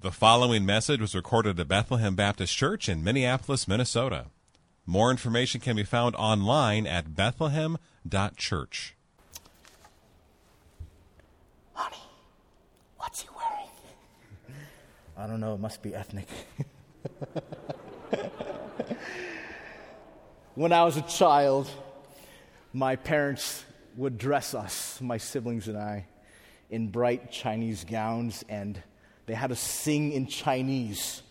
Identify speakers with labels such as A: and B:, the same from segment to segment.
A: The following message was recorded at Bethlehem Baptist Church in Minneapolis, Minnesota. More information can be found online at bethlehem.church.
B: Honey, what's he wearing? I don't know, it must be ethnic. when I was a child, my parents would dress us, my siblings and I, in bright Chinese gowns and they had us sing in Chinese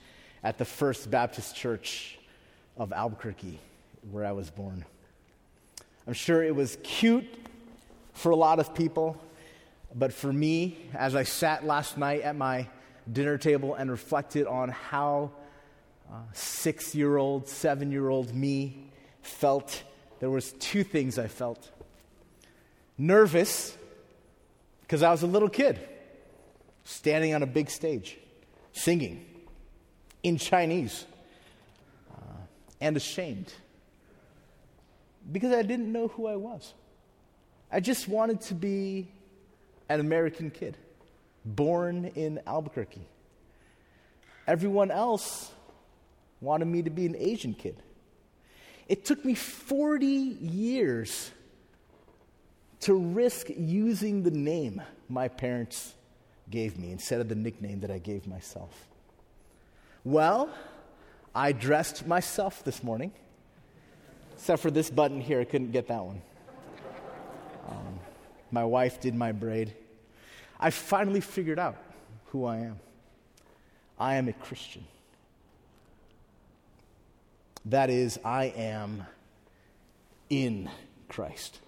B: at the First Baptist Church of Albuquerque, where I was born. I'm sure it was cute for a lot of people, but for me, as I sat last night at my dinner table and reflected on how uh, six year old, seven year old me felt, there was two things I felt. Nervous, because I was a little kid standing on a big stage, singing in Chinese, uh, and ashamed because I didn't know who I was. I just wanted to be an American kid, born in Albuquerque. Everyone else wanted me to be an Asian kid. It took me 40 years to risk using the name my parents gave me instead of the nickname that I gave myself. Well, I dressed myself this morning, except for this button here, I couldn't get that one. Um, my wife did my braid. I finally figured out who I am. I am a Christian. That is, I am in Christ.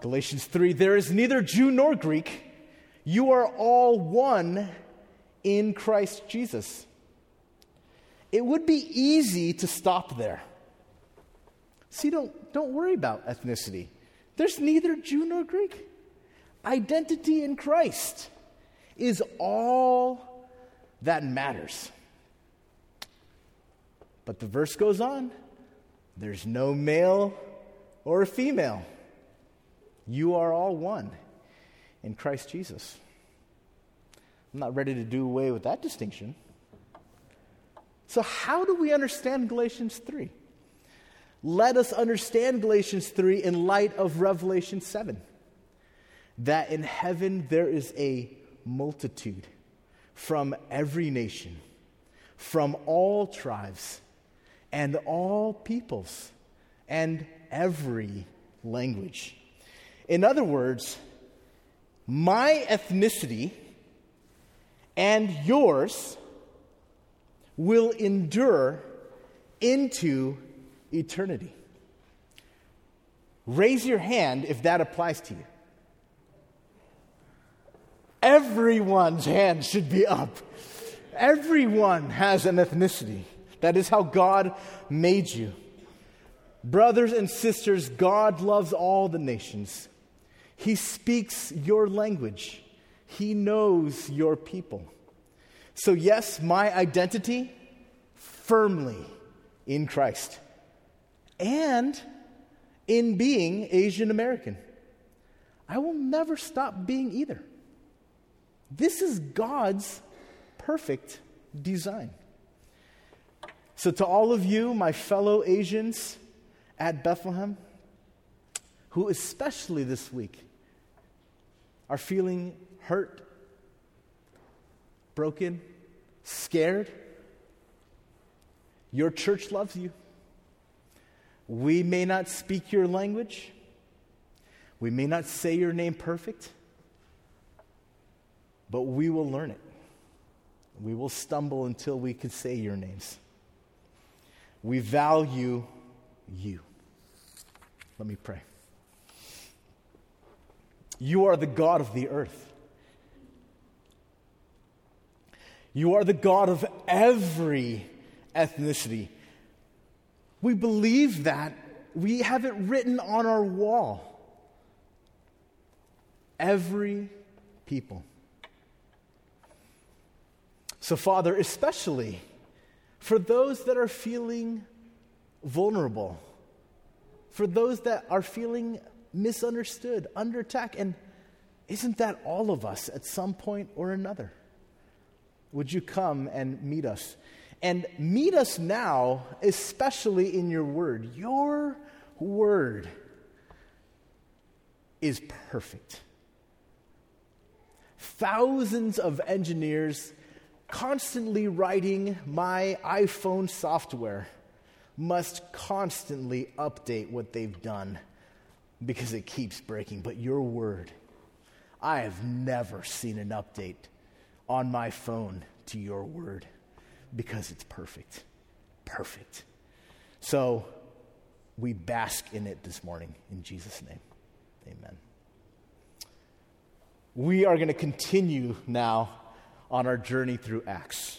B: Galatians 3 There is neither Jew nor Greek, you are all one in Christ Jesus. It would be easy to stop there. See, don't, don't worry about ethnicity. There's neither Jew nor Greek. Identity in Christ is all that matters. But the verse goes on there's no male or female. You are all one in Christ Jesus. I'm not ready to do away with that distinction. So, how do we understand Galatians 3? Let us understand Galatians 3 in light of Revelation 7 that in heaven there is a multitude from every nation, from all tribes, and all peoples, and every language. In other words, my ethnicity and yours will endure into eternity. Raise your hand if that applies to you. Everyone's hand should be up. Everyone has an ethnicity. That is how God made you. Brothers and sisters, God loves all the nations. He speaks your language, He knows your people. So, yes, my identity firmly in Christ and in being Asian American. I will never stop being either. This is God's perfect design. So, to all of you, my fellow Asians at Bethlehem, who especially this week are feeling hurt, broken, scared, your church loves you. We may not speak your language. We may not say your name perfect, but we will learn it. We will stumble until we can say your names. We value you. Let me pray. You are the God of the earth. You are the God of every ethnicity. We believe that. We have it written on our wall. Every people. So, Father, especially for those that are feeling vulnerable, for those that are feeling misunderstood, under attack, and Isn't that all of us at some point or another? Would you come and meet us? And meet us now, especially in your word. Your word is perfect. Thousands of engineers constantly writing my iPhone software must constantly update what they've done because it keeps breaking. But your word, I have never seen an update on my phone to your word because it's perfect. Perfect. So we bask in it this morning in Jesus' name. Amen. We are going to continue now on our journey through Acts.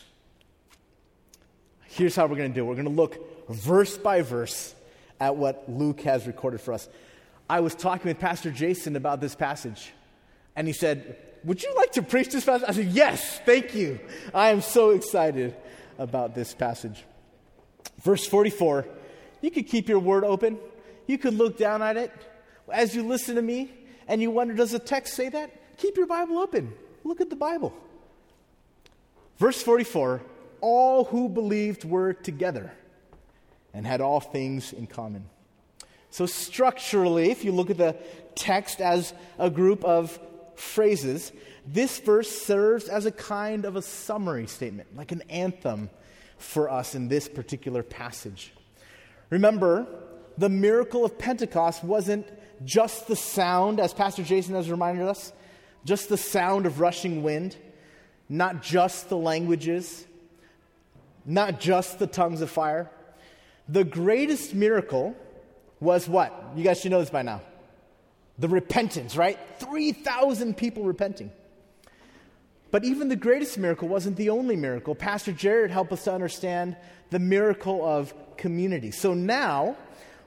B: Here's how we're going to do it we're going to look verse by verse at what Luke has recorded for us. I was talking with Pastor Jason about this passage, and he said, Would you like to preach this passage? I said, Yes, thank you. I am so excited about this passage. Verse 44, you could keep your word open, you could look down at it. As you listen to me and you wonder, does the text say that? Keep your Bible open. Look at the Bible. Verse 44 all who believed were together and had all things in common. So, structurally, if you look at the text as a group of phrases, this verse serves as a kind of a summary statement, like an anthem for us in this particular passage. Remember, the miracle of Pentecost wasn't just the sound, as Pastor Jason has reminded us, just the sound of rushing wind not just the languages, not just the tongues of fire. The greatest miracle was what? You guys should know this by now. The repentance, right? 3,000 people repenting. But even the greatest miracle wasn't the only miracle. Pastor Jared helped us to understand the miracle of community. So now,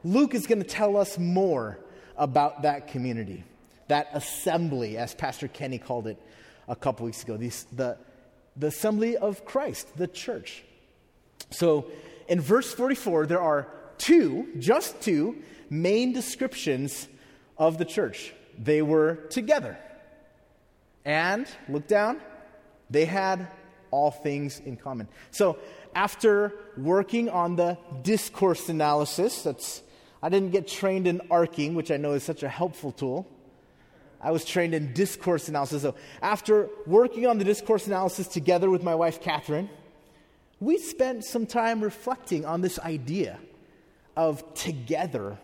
B: Luke is going to tell us more about that community, that assembly, as Pastor Kenny called it a couple weeks ago the, the, the assembly of Christ, the church. So in verse 44, there are two, just two, main descriptions of the church. They were together. And, look down, they had all things in common. So, after working on the discourse analysis, that's I didn't get trained in arcing, which I know is such a helpful tool. I was trained in discourse analysis. So after working on the discourse analysis together with my wife, Catherine, we spent some time reflecting on this idea of together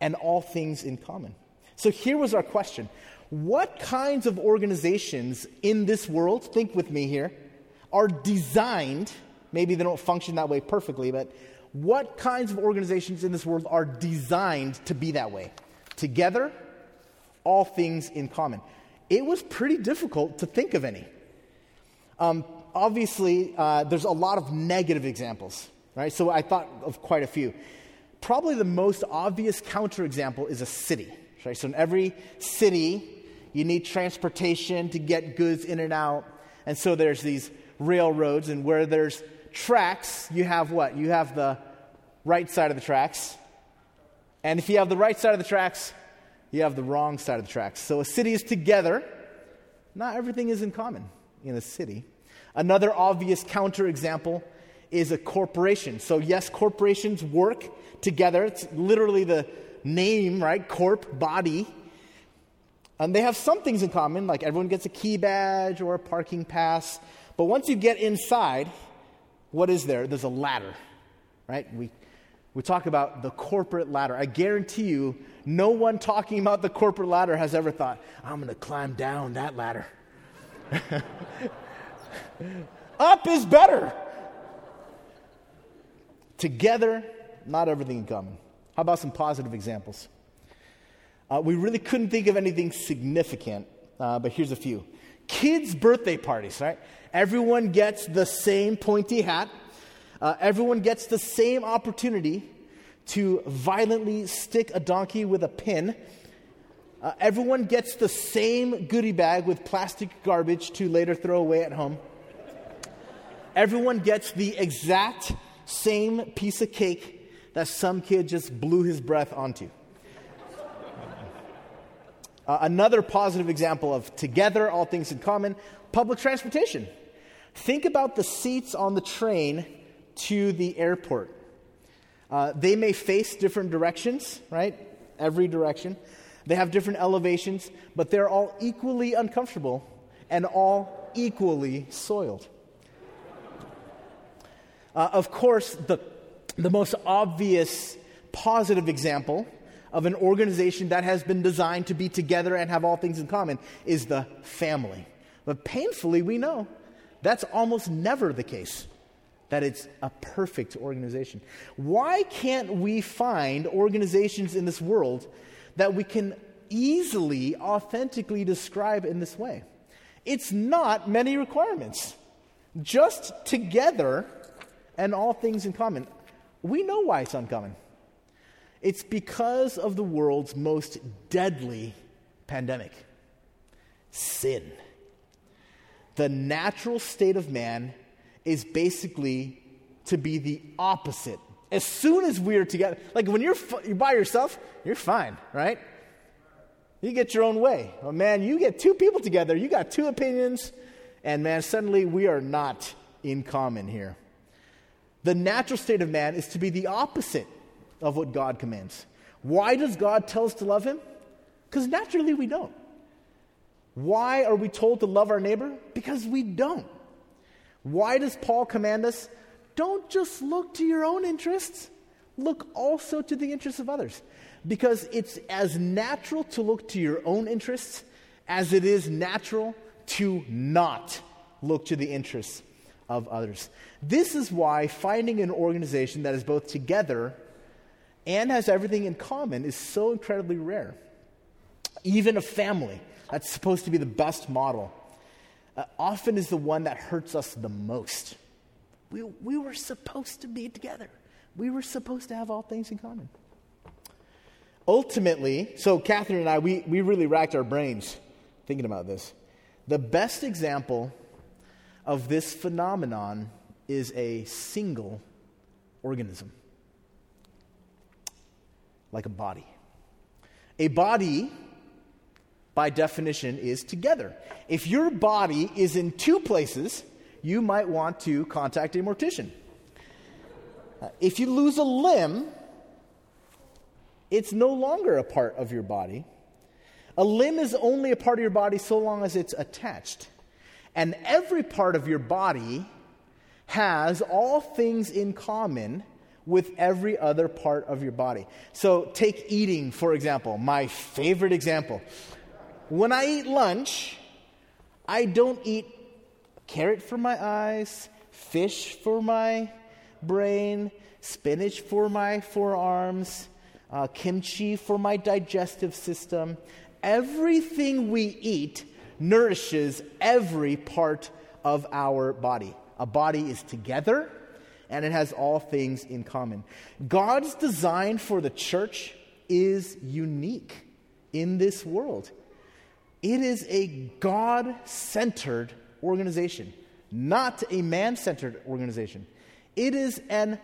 B: and all things in common. So here was our question What kinds of organizations in this world, think with me here, are designed, maybe they don't function that way perfectly, but what kinds of organizations in this world are designed to be that way? Together all things in common. It was pretty difficult to think of any. Um, obviously, uh, there's a lot of negative examples, right? So I thought of quite a few. Probably the most obvious counterexample is a city, right? So in every city, you need transportation to get goods in and out. And so there's these railroads, and where there's tracks, you have what? You have the right side of the tracks. And if you have the right side of the tracks, you have the wrong side of the tracks. So a city is together. Not everything is in common in a city. Another obvious counterexample is a corporation. So, yes, corporations work together. It's literally the name, right? Corp, body. And they have some things in common, like everyone gets a key badge or a parking pass. But once you get inside, what is there? There's a ladder, right? We, we talk about the corporate ladder. I guarantee you, no one talking about the corporate ladder has ever thought, I'm going to climb down that ladder. Up is better. Together, not everything in common. How about some positive examples? Uh, we really couldn't think of anything significant, uh, but here's a few. Kids' birthday parties, right? Everyone gets the same pointy hat. Uh, everyone gets the same opportunity to violently stick a donkey with a pin. Uh, everyone gets the same goodie bag with plastic garbage to later throw away at home. Everyone gets the exact same piece of cake that some kid just blew his breath onto. Uh, another positive example of together, all things in common, public transportation. Think about the seats on the train to the airport. Uh, they may face different directions, right? Every direction. They have different elevations, but they're all equally uncomfortable and all equally soiled. Uh, of course, the, the most obvious positive example of an organization that has been designed to be together and have all things in common is the family. But painfully, we know that's almost never the case, that it's a perfect organization. Why can't we find organizations in this world that we can easily, authentically describe in this way? It's not many requirements. Just together and all things in common. We know why it's uncommon. It's because of the world's most deadly pandemic sin. The natural state of man is basically to be the opposite. As soon as we're together, like when you're, you're by yourself, you're fine, right? You get your own way. Oh, man, you get two people together, you got two opinions, and man, suddenly we are not in common here. The natural state of man is to be the opposite of what God commands. Why does God tell us to love him? Because naturally we don't. Why are we told to love our neighbor? Because we don't. Why does Paul command us? Don't just look to your own interests, look also to the interests of others. Because it's as natural to look to your own interests as it is natural to not look to the interests of others. This is why finding an organization that is both together and has everything in common is so incredibly rare. Even a family that's supposed to be the best model uh, often is the one that hurts us the most. We, we were supposed to be together, we were supposed to have all things in common. Ultimately, so Catherine and I, we, we really racked our brains thinking about this. The best example of this phenomenon is a single organism, like a body. A body, by definition, is together. If your body is in two places, you might want to contact a mortician. Uh, if you lose a limb, it's no longer a part of your body. A limb is only a part of your body so long as it's attached. And every part of your body has all things in common with every other part of your body. So, take eating, for example, my favorite example. When I eat lunch, I don't eat carrot for my eyes, fish for my brain, spinach for my forearms, uh, kimchi for my digestive system. Everything we eat nourishes every part of our body. A body is together and it has all things in common. God's design for the church is unique in this world. It is a God centered organization, not a man centered organization. It is an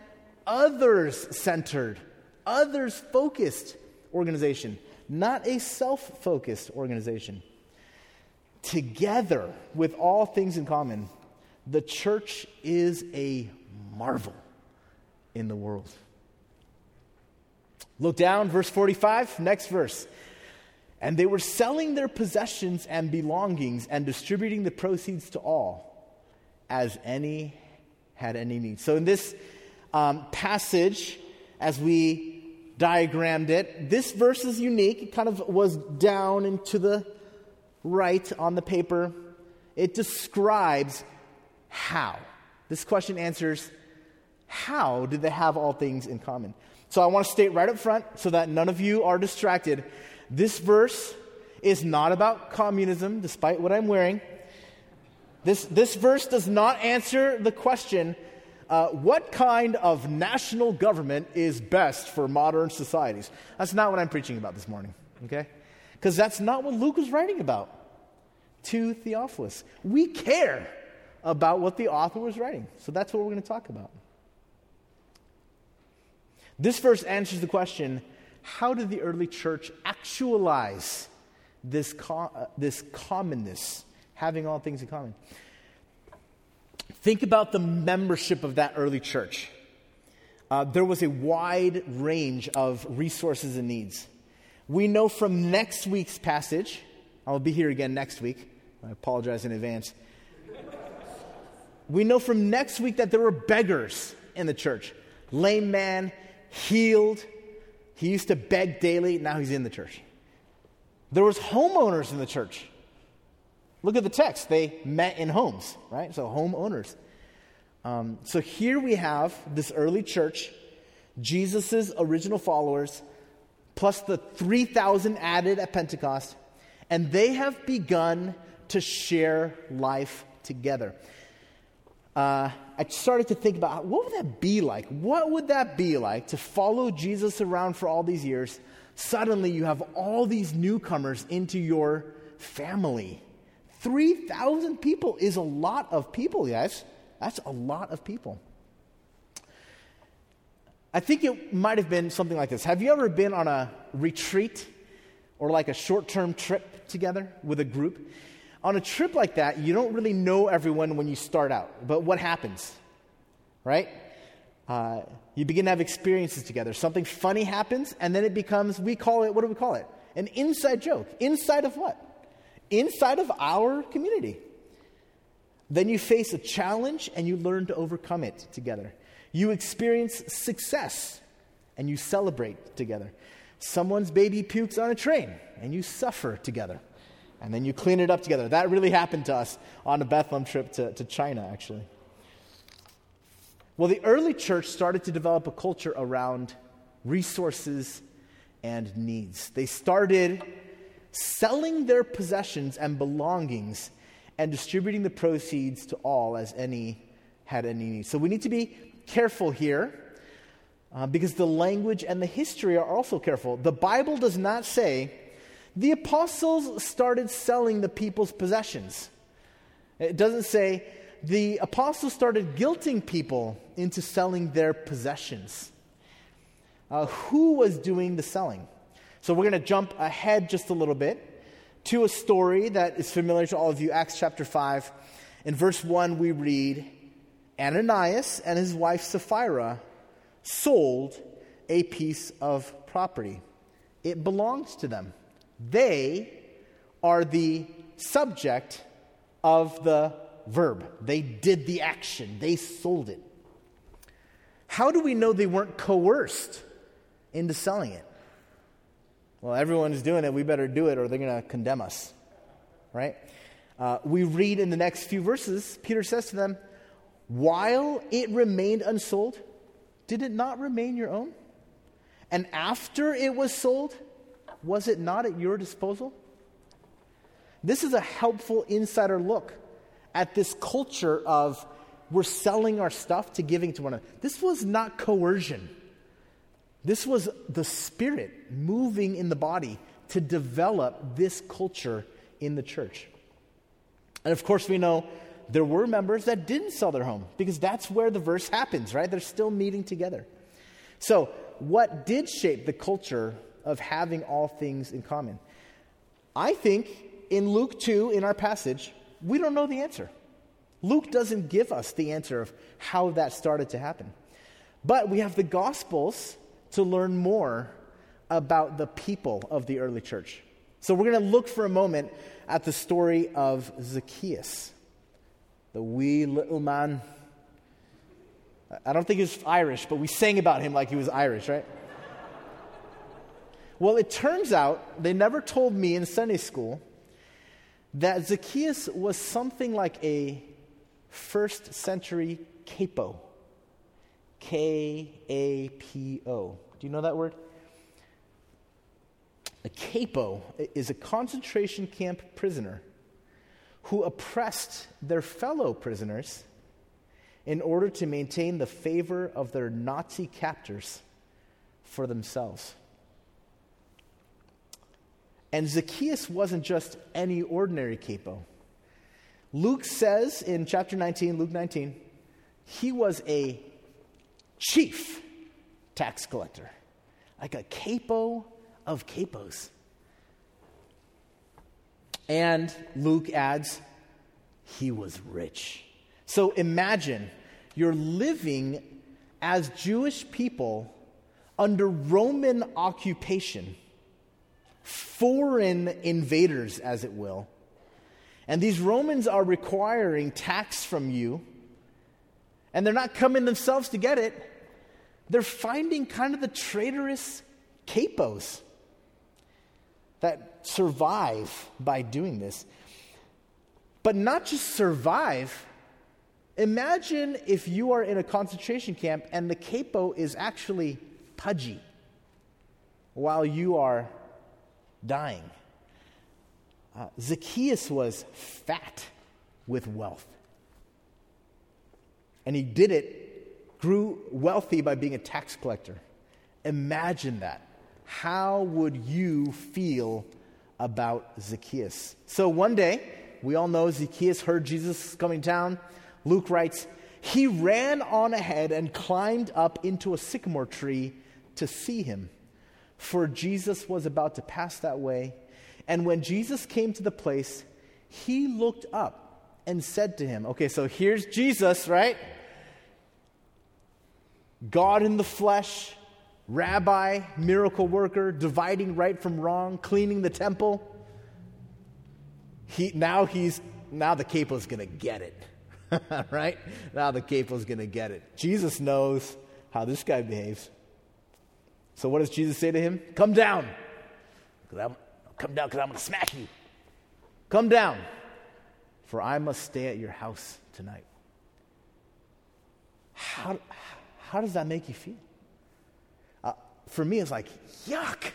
B: others centered, others focused organization, not a self focused organization together with all things in common, the church is a marvel in the world. Look down, verse 45, next verse. And they were selling their possessions and belongings and distributing the proceeds to all, as any had any need. So, in this um, passage, as we diagrammed it, this verse is unique. It kind of was down into the right on the paper, it describes how. This question answers how do they have all things in common? So I want to state right up front so that none of you are distracted. This verse is not about communism, despite what I'm wearing. This, this verse does not answer the question uh, what kind of national government is best for modern societies? That's not what I'm preaching about this morning, okay? Because that's not what Luke was writing about to Theophilus. We care about what the author was writing. So that's what we're going to talk about. This verse answers the question how did the early church actualize this, co- uh, this commonness, having all things in common. Think about the membership of that early church. Uh, there was a wide range of resources and needs. We know from next week's passage, I'll be here again next week. I apologize in advance. We know from next week that there were beggars in the church. Lame man, healed. He used to beg daily, now he's in the church. There was homeowners in the church. Look at the text. They met in homes, right? So homeowners. Um, so here we have this early church, Jesus' original followers, plus the 3,000 added at Pentecost, and they have begun to share life together. Uh, I started to think about what would that be like? What would that be like to follow Jesus around for all these years? Suddenly, you have all these newcomers into your family. 3,000 people is a lot of people, guys. That's a lot of people. I think it might have been something like this. Have you ever been on a retreat or like a short term trip together with a group? On a trip like that, you don't really know everyone when you start out. But what happens? Right? Uh, you begin to have experiences together. Something funny happens, and then it becomes, we call it, what do we call it? An inside joke. Inside of what? Inside of our community. Then you face a challenge and you learn to overcome it together. You experience success and you celebrate together. Someone's baby pukes on a train and you suffer together. And then you clean it up together. That really happened to us on a Bethlehem trip to, to China, actually. Well, the early church started to develop a culture around resources and needs. They started selling their possessions and belongings and distributing the proceeds to all as any had any need. So we need to be careful here uh, because the language and the history are also careful. The Bible does not say the apostles started selling the people's possessions. It doesn't say the apostles started guilting people into selling their possessions. Uh, who was doing the selling? So we're going to jump ahead just a little bit to a story that is familiar to all of you, Acts chapter 5. In verse 1, we read Ananias and his wife Sapphira sold a piece of property. It belongs to them. They are the subject of the verb. They did the action, they sold it. How do we know they weren't coerced into selling it? Well, everyone's doing it. We better do it or they're going to condemn us. Right? Uh, we read in the next few verses, Peter says to them, While it remained unsold, did it not remain your own? And after it was sold, was it not at your disposal? This is a helpful insider look at this culture of we're selling our stuff to giving to one another. This was not coercion. This was the Spirit moving in the body to develop this culture in the church. And of course, we know there were members that didn't sell their home because that's where the verse happens, right? They're still meeting together. So, what did shape the culture of having all things in common? I think in Luke 2, in our passage, we don't know the answer. Luke doesn't give us the answer of how that started to happen. But we have the Gospels to learn more about the people of the early church. So we're going to look for a moment at the story of Zacchaeus, the wee little man. I don't think he was Irish, but we sang about him like he was Irish, right? well, it turns out, they never told me in Sunday school that Zacchaeus was something like a first century kapo. K A P O. Do you know that word? A kapo is a concentration camp prisoner who oppressed their fellow prisoners in order to maintain the favor of their Nazi captors for themselves. And Zacchaeus wasn't just any ordinary kapo. Luke says in chapter 19, Luke 19, he was a chief tax collector, like a kapo of kapos. And Luke adds, he was rich. So imagine you're living as Jewish people under Roman occupation, foreign invaders, as it will. And these Romans are requiring tax from you, and they're not coming themselves to get it. They're finding kind of the traitorous kapos that survive by doing this. But not just survive. Imagine if you are in a concentration camp and the kapo is actually pudgy while you are dying. Uh, Zacchaeus was fat with wealth. And he did it, grew wealthy by being a tax collector. Imagine that. How would you feel about Zacchaeus? So one day, we all know Zacchaeus heard Jesus coming down. Luke writes, he ran on ahead and climbed up into a sycamore tree to see him, for Jesus was about to pass that way. And when Jesus came to the place, he looked up and said to him, Okay, so here's Jesus, right? God in the flesh, rabbi, miracle worker, dividing right from wrong, cleaning the temple. He, now he's now the kapo's gonna get it. right? Now the kapo's gonna get it. Jesus knows how this guy behaves. So what does Jesus say to him? Come down. I'm, come down because I'm gonna smack you. Come down, for I must stay at your house tonight. How, how does that make you feel? For me, it's like, yuck.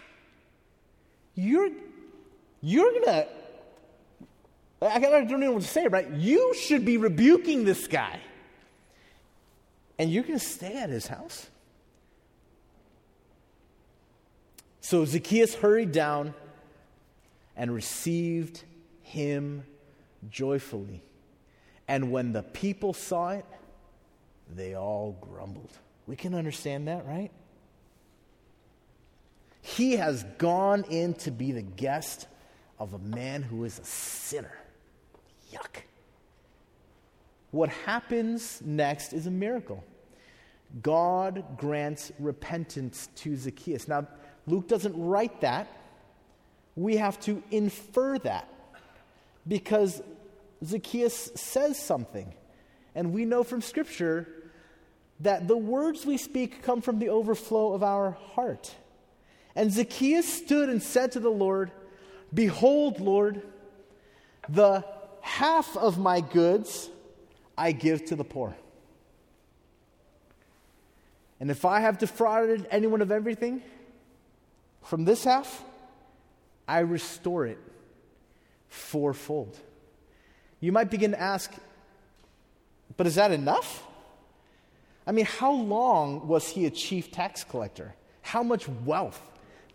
B: You're, you're gonna I don't even know what to say, right? You should be rebuking this guy. And you're going to stay at his house? So Zacchaeus hurried down and received him joyfully. And when the people saw it, they all grumbled. We can understand that, right? He has gone in to be the guest of a man who is a sinner. Yuck. What happens next is a miracle. God grants repentance to Zacchaeus. Now, Luke doesn't write that. We have to infer that because Zacchaeus says something. And we know from Scripture that the words we speak come from the overflow of our heart. And Zacchaeus stood and said to the Lord, Behold, Lord, the half of my goods I give to the poor. And if I have defrauded anyone of everything, from this half, I restore it fourfold. You might begin to ask, but is that enough? I mean, how long was he a chief tax collector? How much wealth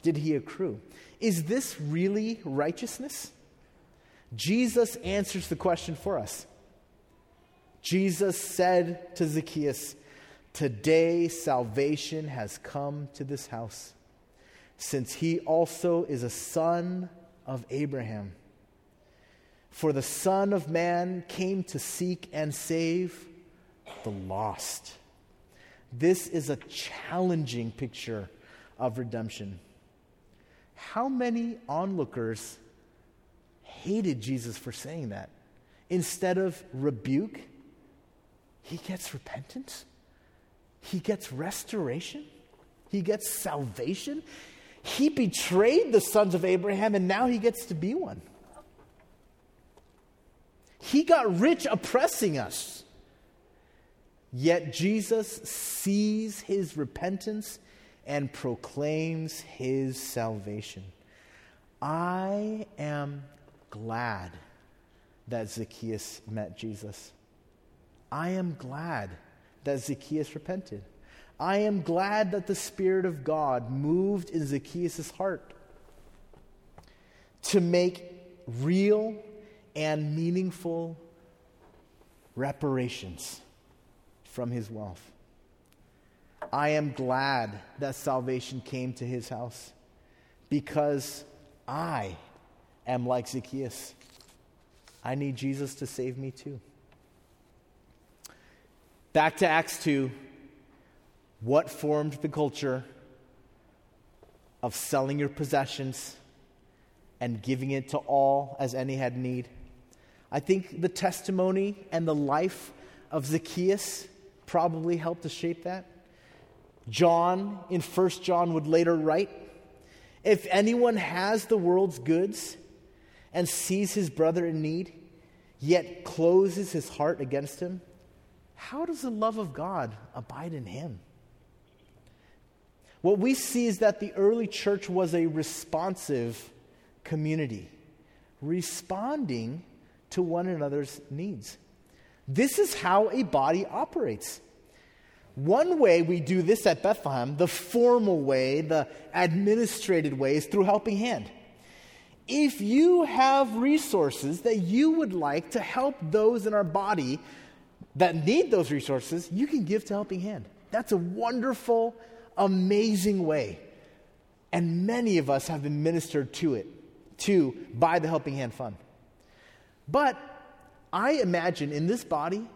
B: did he accrue? Is this really righteousness? Jesus answers the question for us. Jesus said to Zacchaeus, Today salvation has come to this house, since he also is a son of Abraham. For the Son of Man came to seek and save the lost. This is a challenging picture of redemption. How many onlookers hated Jesus for saying that. Instead of rebuke, he gets repentance, he gets restoration, he gets salvation. He betrayed the sons of Abraham, and now he gets to be one. He got rich oppressing us. Yet Jesus sees his repentance and proclaims his salvation. I am glad that Zacchaeus met Jesus. I am glad that Zacchaeus repented. I am glad that the Spirit of God moved in Zacchaeus' heart to make real and meaningful reparations from his wealth. I am glad that salvation came to his house because I am like Zacchaeus. I need Jesus to save me too. Back to Acts 2. What formed the culture of selling your possessions and giving it to all as any had need? I think the testimony and the life of Zacchaeus probably helped to shape that. John in 1 John would later write If anyone has the world's goods and sees his brother in need, yet closes his heart against him, how does the love of God abide in him? What we see is that the early church was a responsive community, responding to one another's needs. This is how a body operates. One way we do this at Bethlehem, the formal way, the administrated way, is through Helping Hand. If you have resources that you would like to help those in our body that need those resources, you can give to Helping Hand. That's a wonderful, amazing way. And many of us have been ministered to it, to by the Helping Hand Fund. But I imagine in this body,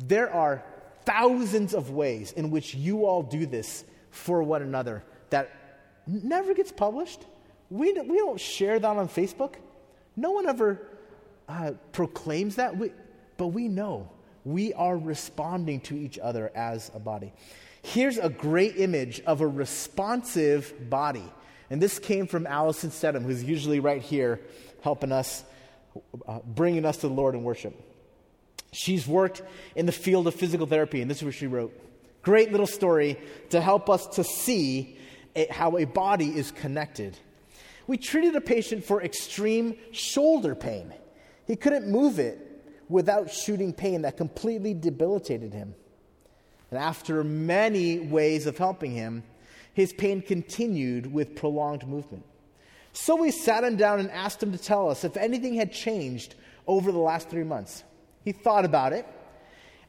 B: there are thousands of ways in which you all do this for one another that never gets published. We, we don't share that on Facebook. No one ever uh, proclaims that. We, but we know we are responding to each other as a body. Here's a great image of a responsive body. And this came from Allison Stedham, who's usually right here helping us, uh, bringing us to the Lord in worship. She's worked in the field of physical therapy, and this is what she wrote. Great little story to help us to see how a body is connected. We treated a patient for extreme shoulder pain. He couldn't move it without shooting pain that completely debilitated him. And after many ways of helping him, his pain continued with prolonged movement. So we sat him down and asked him to tell us if anything had changed over the last three months. He thought about it.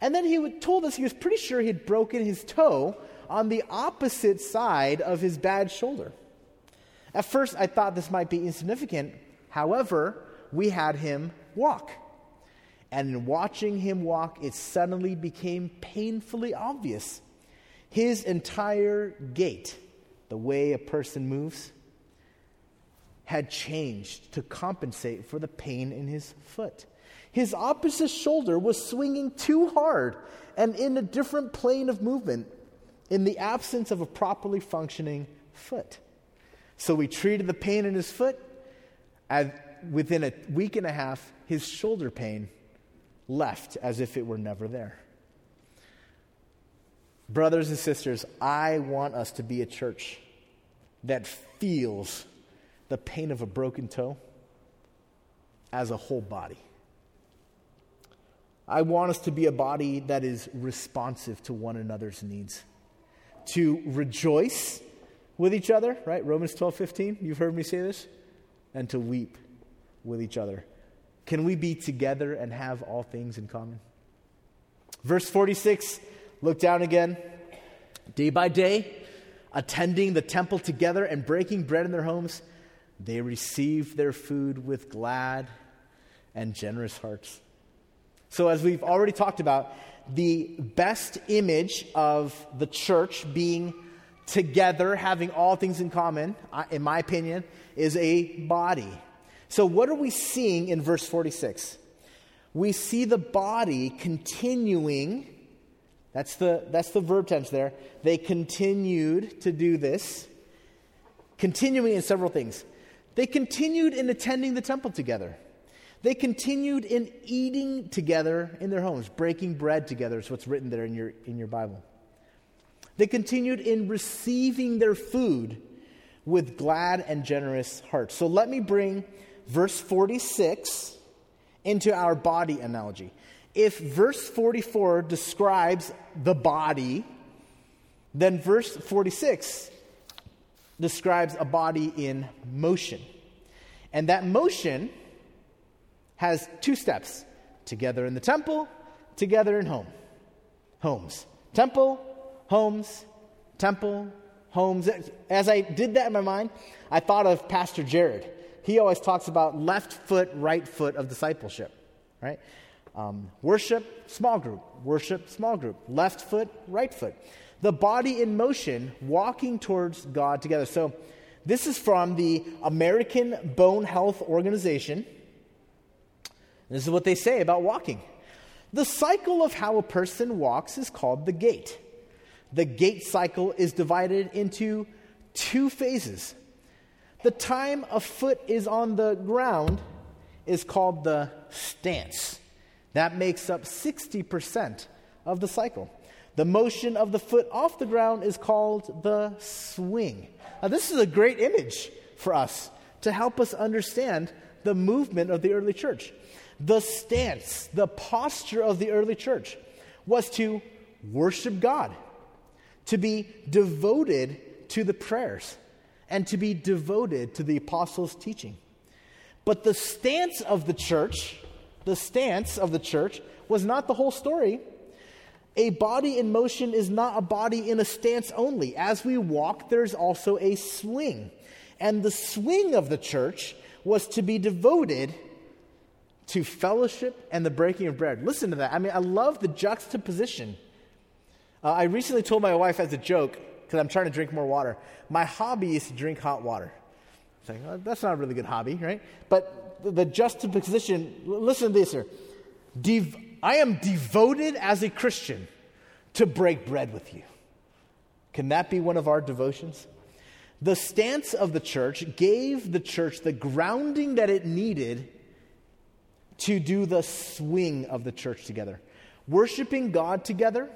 B: And then he told us he was pretty sure he had broken his toe on the opposite side of his bad shoulder. At first, I thought this might be insignificant. However, we had him walk. And in watching him walk, it suddenly became painfully obvious. His entire gait, the way a person moves, had changed to compensate for the pain in his foot. His opposite shoulder was swinging too hard and in a different plane of movement in the absence of a properly functioning foot. So we treated the pain in his foot, and within a week and a half, his shoulder pain left as if it were never there. Brothers and sisters, I want us to be a church that feels the pain of a broken toe as a whole body. I want us to be a body that is responsive to one another's needs, to rejoice with each other, right? Romans 12, 15, you've heard me say this, and to weep with each other. Can we be together and have all things in common? Verse 46, look down again. Day by day, attending the temple together and breaking bread in their homes, they received their food with glad and generous hearts so, as we've already talked about, the best image of the church being together, having all things in common, in my opinion, is a body. So, what are we seeing in verse 46? We see the body continuing. That's the, that's the verb tense there. They continued to do this, continuing in several things. They continued in attending the temple together. They continued in eating together in their homes, breaking bread together, is what's written there in your, in your Bible. They continued in receiving their food with glad and generous hearts. So let me bring verse 46 into our body analogy. If verse 44 describes the body, then verse 46 describes a body in motion. And that motion has two steps together in the temple, together in home. Homes. Temple, homes, temple, homes. As I did that in my mind, I thought of Pastor Jared. He always talks about left foot, right foot of discipleship. right? Um, worship, small group. Worship, small group. Left foot, right foot. The body in motion, walking towards God together. So, this is from the American Bone Health Organization. This is what they say about walking. The cycle of how a person walks is called the gait. The gait cycle is divided into two phases. The time a foot is on the ground is called the stance. That makes up 60% of the cycle. The motion of the foot off the ground is called the swing. Now, this is a great image for us to help us understand the movement of the early church. The stance, the posture of the early church was to worship God, to be devoted to the prayers, and to be devoted to the apostles' teaching. But the stance of the church, the stance of the church, was not the whole story. A body in motion is not a body in a stance only. As we walk, there's also a swing. And the swing of the church was to be devoted to fellowship and the breaking of bread. Listen to that. I mean, I love the juxtaposition. Uh, I recently told my wife as a joke, because I'm trying to drink more water, my hobby is to drink hot water. Like, well, that's not a really good hobby, right? But the, the juxtaposition, listen to this here. Dev- I am devoted as a Christian to break bread with you. Can that be one of our devotions? The stance of the church gave the church the grounding that it needed to do the swing of the church together. Worshiping God together,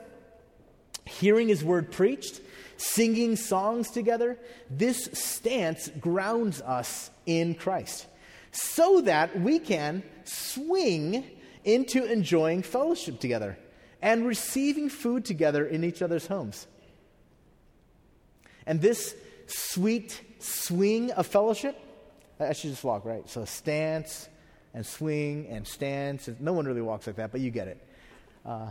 B: hearing His word preached, singing songs together, this stance grounds us in Christ so that we can swing into enjoying fellowship together and receiving food together in each other's homes. And this sweet swing of fellowship, I should just walk, right? So stance and swing and stance. No one really walks like that, but you get it. Uh,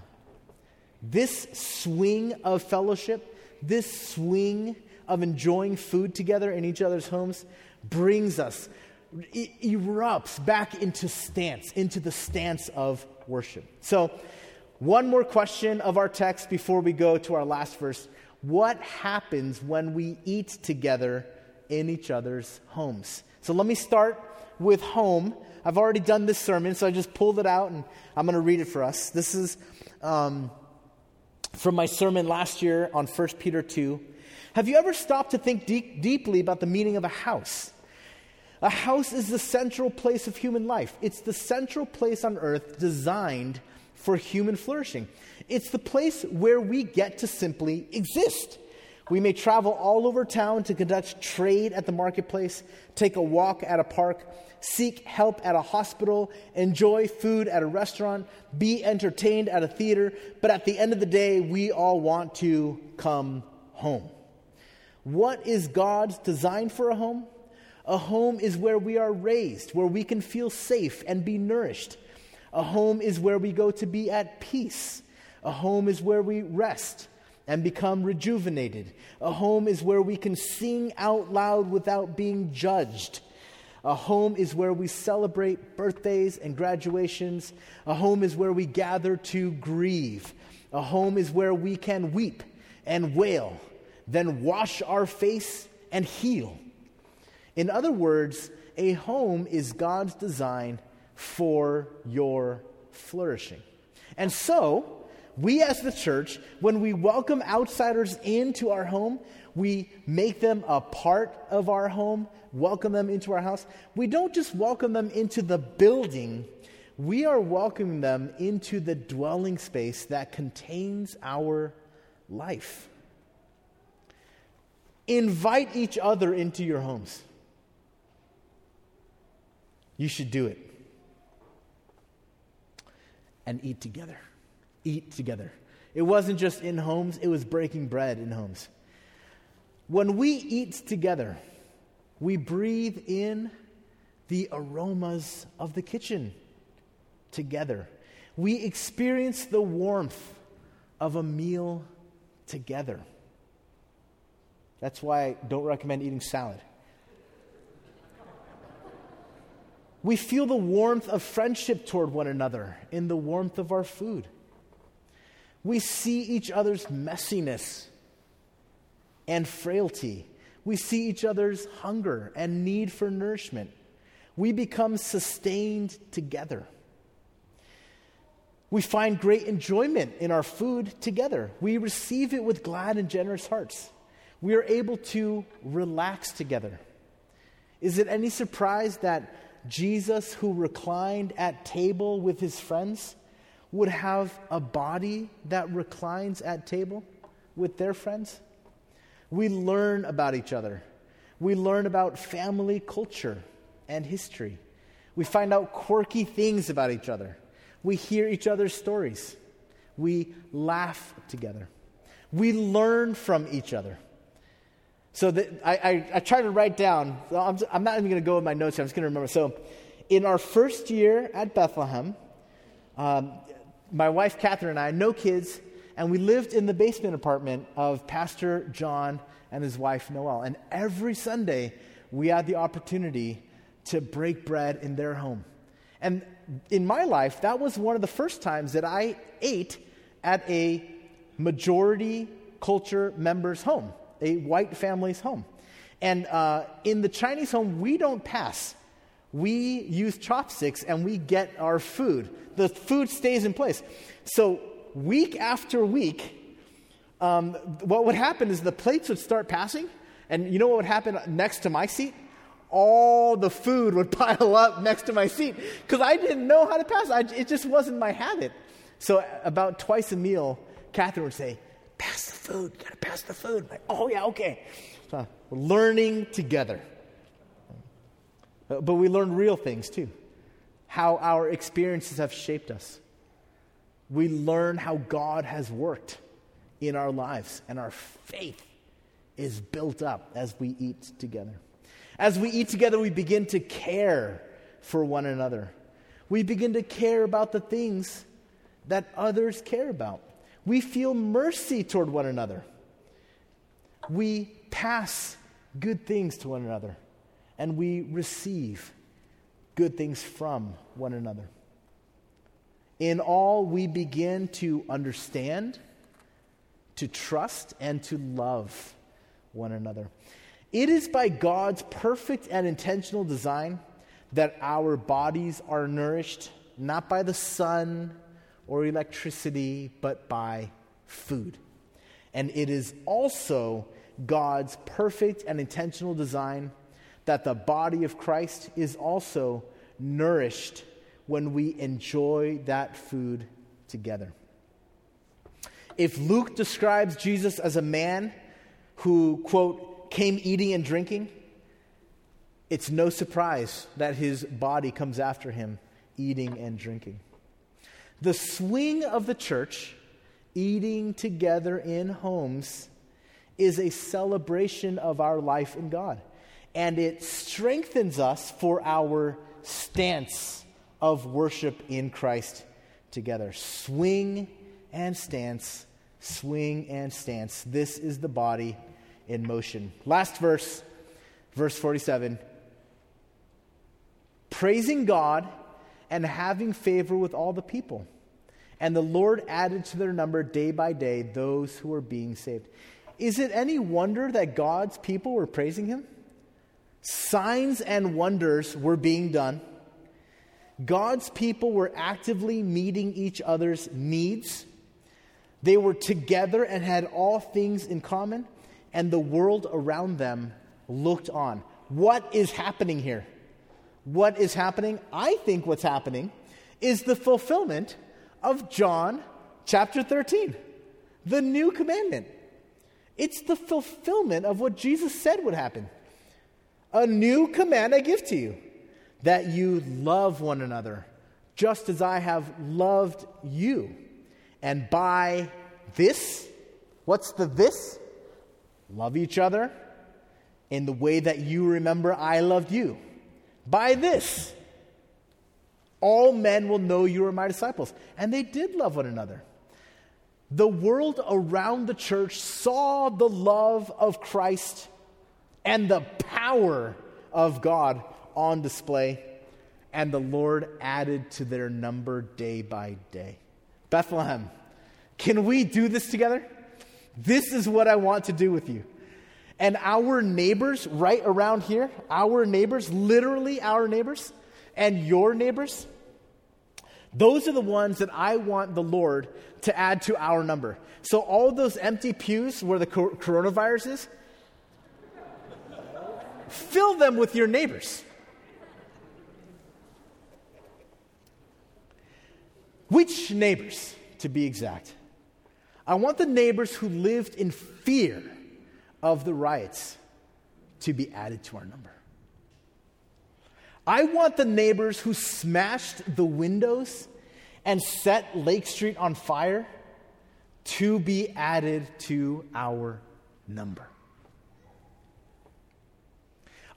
B: this swing of fellowship this swing of enjoying food together in each other's homes brings us, it erupts back into stance, into the stance of worship. So, one more question of our text before we go to our last verse. What happens when we eat together in each other's homes? So, let me start with home. I've already done this sermon, so I just pulled it out and I'm going to read it for us. This is. Um, from my sermon last year on 1 Peter 2. Have you ever stopped to think deep, deeply about the meaning of a house? A house is the central place of human life. It's the central place on earth designed for human flourishing. It's the place where we get to simply exist. We may travel all over town to conduct trade at the marketplace, take a walk at a park, seek help at a hospital, enjoy food at a restaurant, be entertained at a theater, but at the end of the day, we all want to come home. What is God's design for a home? A home is where we are raised, where we can feel safe and be nourished. A home is where we go to be at peace. A home is where we rest and become rejuvenated. A home is where we can sing out loud without being judged. A home is where we celebrate birthdays and graduations. A home is where we gather to grieve. A home is where we can weep and wail, then wash our face and heal. In other words, a home is God's design for your flourishing. And so, we as the church, when we welcome outsiders into our home, we make them a part of our home, welcome them into our house. We don't just welcome them into the building, we are welcoming them into the dwelling space that contains our life. Invite each other into your homes. You should do it. And eat together eat together. It wasn't just in homes, it was breaking bread in homes. When we eat together, we breathe in the aromas of the kitchen together. We experience the warmth of a meal together. That's why I don't recommend eating salad. We feel the warmth of friendship toward one another in the warmth of our food. We see each other's messiness and frailty. We see each other's hunger and need for nourishment. We become sustained together. We find great enjoyment in our food together. We receive it with glad and generous hearts. We are able to relax together. Is it any surprise that Jesus, who reclined at table with his friends, would have a body that reclines at table with their friends? We learn about each other. We learn about family culture and history. We find out quirky things about each other. We hear each other's stories. We laugh together. We learn from each other. So that I, I, I try to write down, I'm, I'm not even going to go with my notes here, I'm just going to remember. So, in our first year at Bethlehem, um, my wife Catherine and I, no kids, and we lived in the basement apartment of Pastor John and his wife Noel. And every Sunday, we had the opportunity to break bread in their home. And in my life, that was one of the first times that I ate at a majority culture member's home a white family's home. And uh, in the Chinese home, we don't pass. We use chopsticks and we get our food. The food stays in place. So, week after week, um, what would happen is the plates would start passing. And you know what would happen next to my seat? All the food would pile up next to my seat because I didn't know how to pass. I, it just wasn't my habit. So, about twice a meal, Catherine would say, pass the food. You gotta pass the food. Like, oh yeah, okay. So we're learning together. Uh, but we learn real things too. How our experiences have shaped us. We learn how God has worked in our lives, and our faith is built up as we eat together. As we eat together, we begin to care for one another. We begin to care about the things that others care about. We feel mercy toward one another. We pass good things to one another. And we receive good things from one another. In all, we begin to understand, to trust, and to love one another. It is by God's perfect and intentional design that our bodies are nourished, not by the sun or electricity, but by food. And it is also God's perfect and intentional design that the body of Christ is also nourished when we enjoy that food together. If Luke describes Jesus as a man who, quote, came eating and drinking, it's no surprise that his body comes after him eating and drinking. The swing of the church, eating together in homes, is a celebration of our life in God. And it strengthens us for our stance of worship in Christ together. Swing and stance, swing and stance. This is the body in motion. Last verse, verse 47. Praising God and having favor with all the people. And the Lord added to their number day by day those who were being saved. Is it any wonder that God's people were praising him? Signs and wonders were being done. God's people were actively meeting each other's needs. They were together and had all things in common, and the world around them looked on. What is happening here? what is happening? I think what's happening is the fulfillment of John chapter 13, the new commandment. It's the fulfillment of what Jesus said would happen. A new command I give to you that you love one another, just as I have loved you. And by this, what's the this? Love each other in the way that you remember I loved you. By this, all men will know you are my disciples. And they did love one another. The world around the church saw the love of Christ and the power of God on display. and the Lord added to their number day by day. Bethlehem, can we do this together? This is what I want to do with you. And our neighbors right around here, our neighbors, literally our neighbors, and your neighbors, those are the ones that I want the Lord to add to our number. So, all those empty pews where the coronavirus is, fill them with your neighbors. Which neighbors, to be exact? I want the neighbors who lived in fear of the riots to be added to our number. I want the neighbors who smashed the windows and set Lake Street on fire to be added to our number.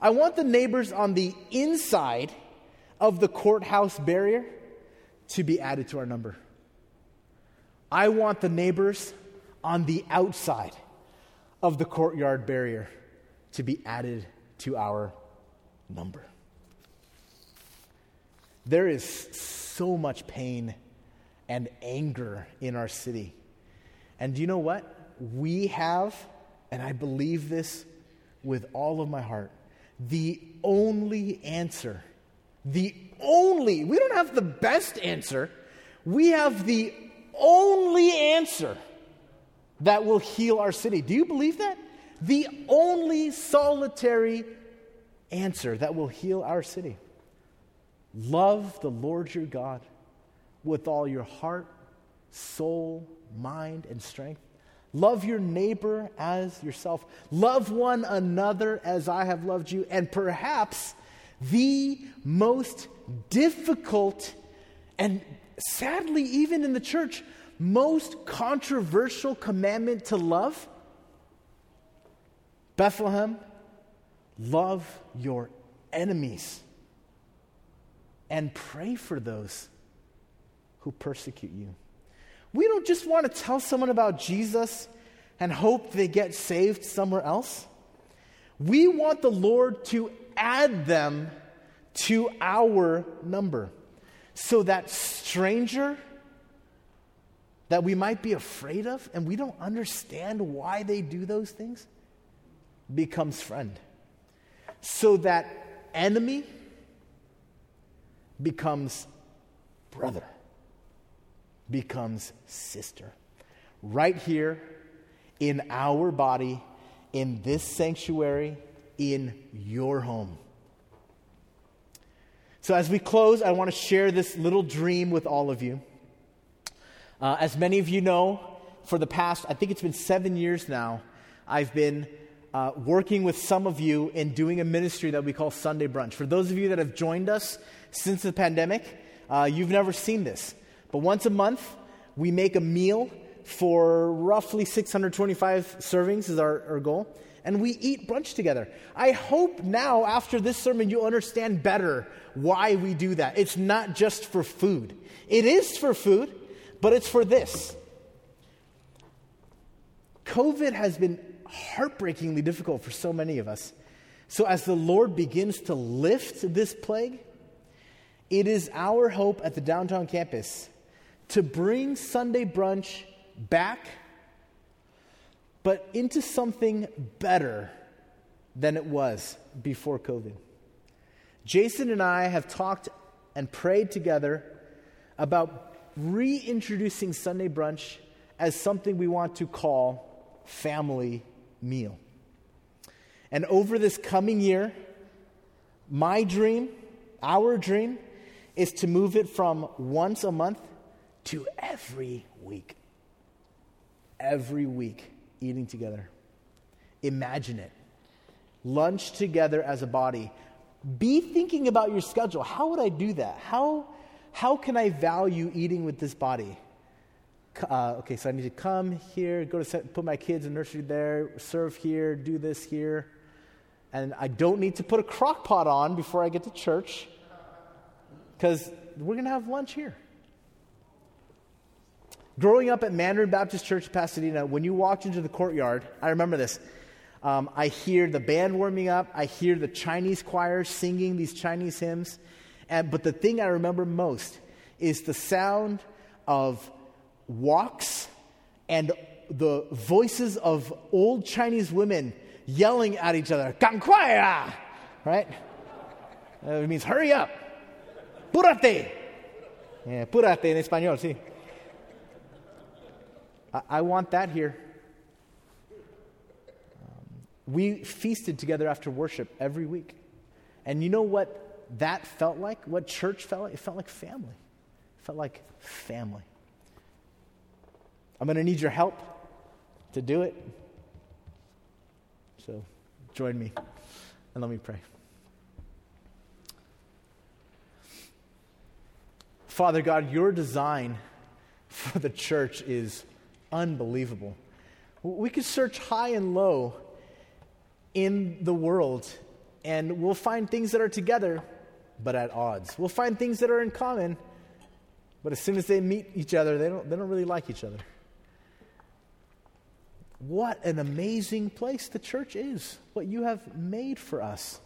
B: I want the neighbors on the inside of the courthouse barrier to be added to our number. I want the neighbors on the outside of the courtyard barrier to be added to our number. There is so much pain and anger in our city. And do you know what? We have, and I believe this with all of my heart, the only answer. The only, we don't have the best answer. We have the only answer that will heal our city. Do you believe that? The only solitary answer that will heal our city. Love the Lord your God with all your heart, soul, mind, and strength. Love your neighbor as yourself. Love one another as I have loved you. And perhaps the most difficult and sadly, even in the church, most controversial commandment to love? Bethlehem, love your enemies and pray for those who persecute you. We don't just want to tell someone about Jesus and hope they get saved somewhere else. We want the Lord to add them to our number so that stranger that we might be afraid of and we don't understand why they do those things becomes friend. So that enemy becomes brother, becomes sister. Right here in our body, in this sanctuary, in your home. So, as we close, I want to share this little dream with all of you. Uh, as many of you know, for the past, I think it's been seven years now, I've been uh, working with some of you in doing a ministry that we call Sunday Brunch. For those of you that have joined us since the pandemic, uh, you've never seen this. But once a month, we make a meal for roughly 625 servings, is our, our goal. And we eat brunch together. I hope now, after this sermon, you understand better why we do that. It's not just for food, it is for food, but it's for this. COVID has been heartbreakingly difficult for so many of us. So, as the Lord begins to lift this plague, it is our hope at the downtown campus to bring Sunday brunch back, but into something better than it was before COVID. Jason and I have talked and prayed together about reintroducing Sunday brunch as something we want to call family meal. And over this coming year, my dream, our dream, is to move it from once a month to every week. Every week, eating together. Imagine it. Lunch together as a body. Be thinking about your schedule. How would I do that? How how can I value eating with this body? Uh, okay, so I need to come here, go to set, put my kids in nursery there, serve here, do this here. And I don't need to put a crock pot on before I get to church because we're going to have lunch here. Growing up at Mandarin Baptist Church, Pasadena, when you walked into the courtyard, I remember this. Um, I hear the band warming up. I hear the Chinese choir singing these Chinese hymns. And, but the thing I remember most is the sound of woks and the voices of old Chinese women yelling at each other, Ganquaya! Right? It means hurry up. Purate! Yeah, purate in Espanol, sí. I, want that here. Um, we feasted together after worship every week. And you know what that felt like? What church felt like? It felt like family. It felt like family. I'm going to need your help to do it. So join me and let me pray. Father God, your design for the church is unbelievable. We could search high and low in the world and we'll find things that are together but at odds. We'll find things that are in common, but as soon as they meet each other, they don't, they don't really like each other. What an amazing place the church is, what you have made for us.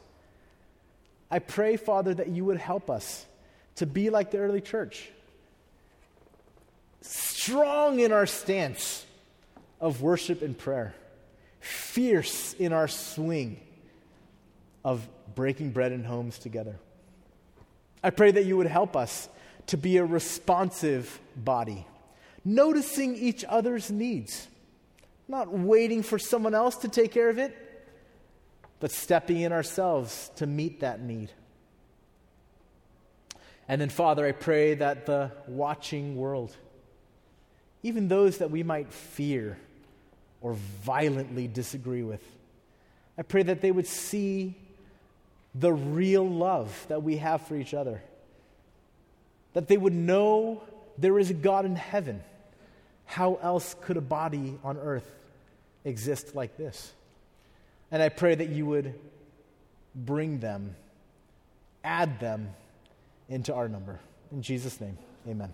B: I pray, Father, that you would help us to be like the early church, strong in our stance of worship and prayer, fierce in our swing of breaking bread in homes together. I pray that you would help us to be a responsive body, noticing each other's needs not waiting for someone else to take care of it, but stepping in ourselves to meet that need. And then, Father, I pray that the watching world, even those that we might fear or violently disagree with, I pray that they would see the real love that we have for each other. That they would know there is a God in heaven how else could a body on earth exist like this? And I pray that you would bring them, add them into our number. In Jesus' name, amen.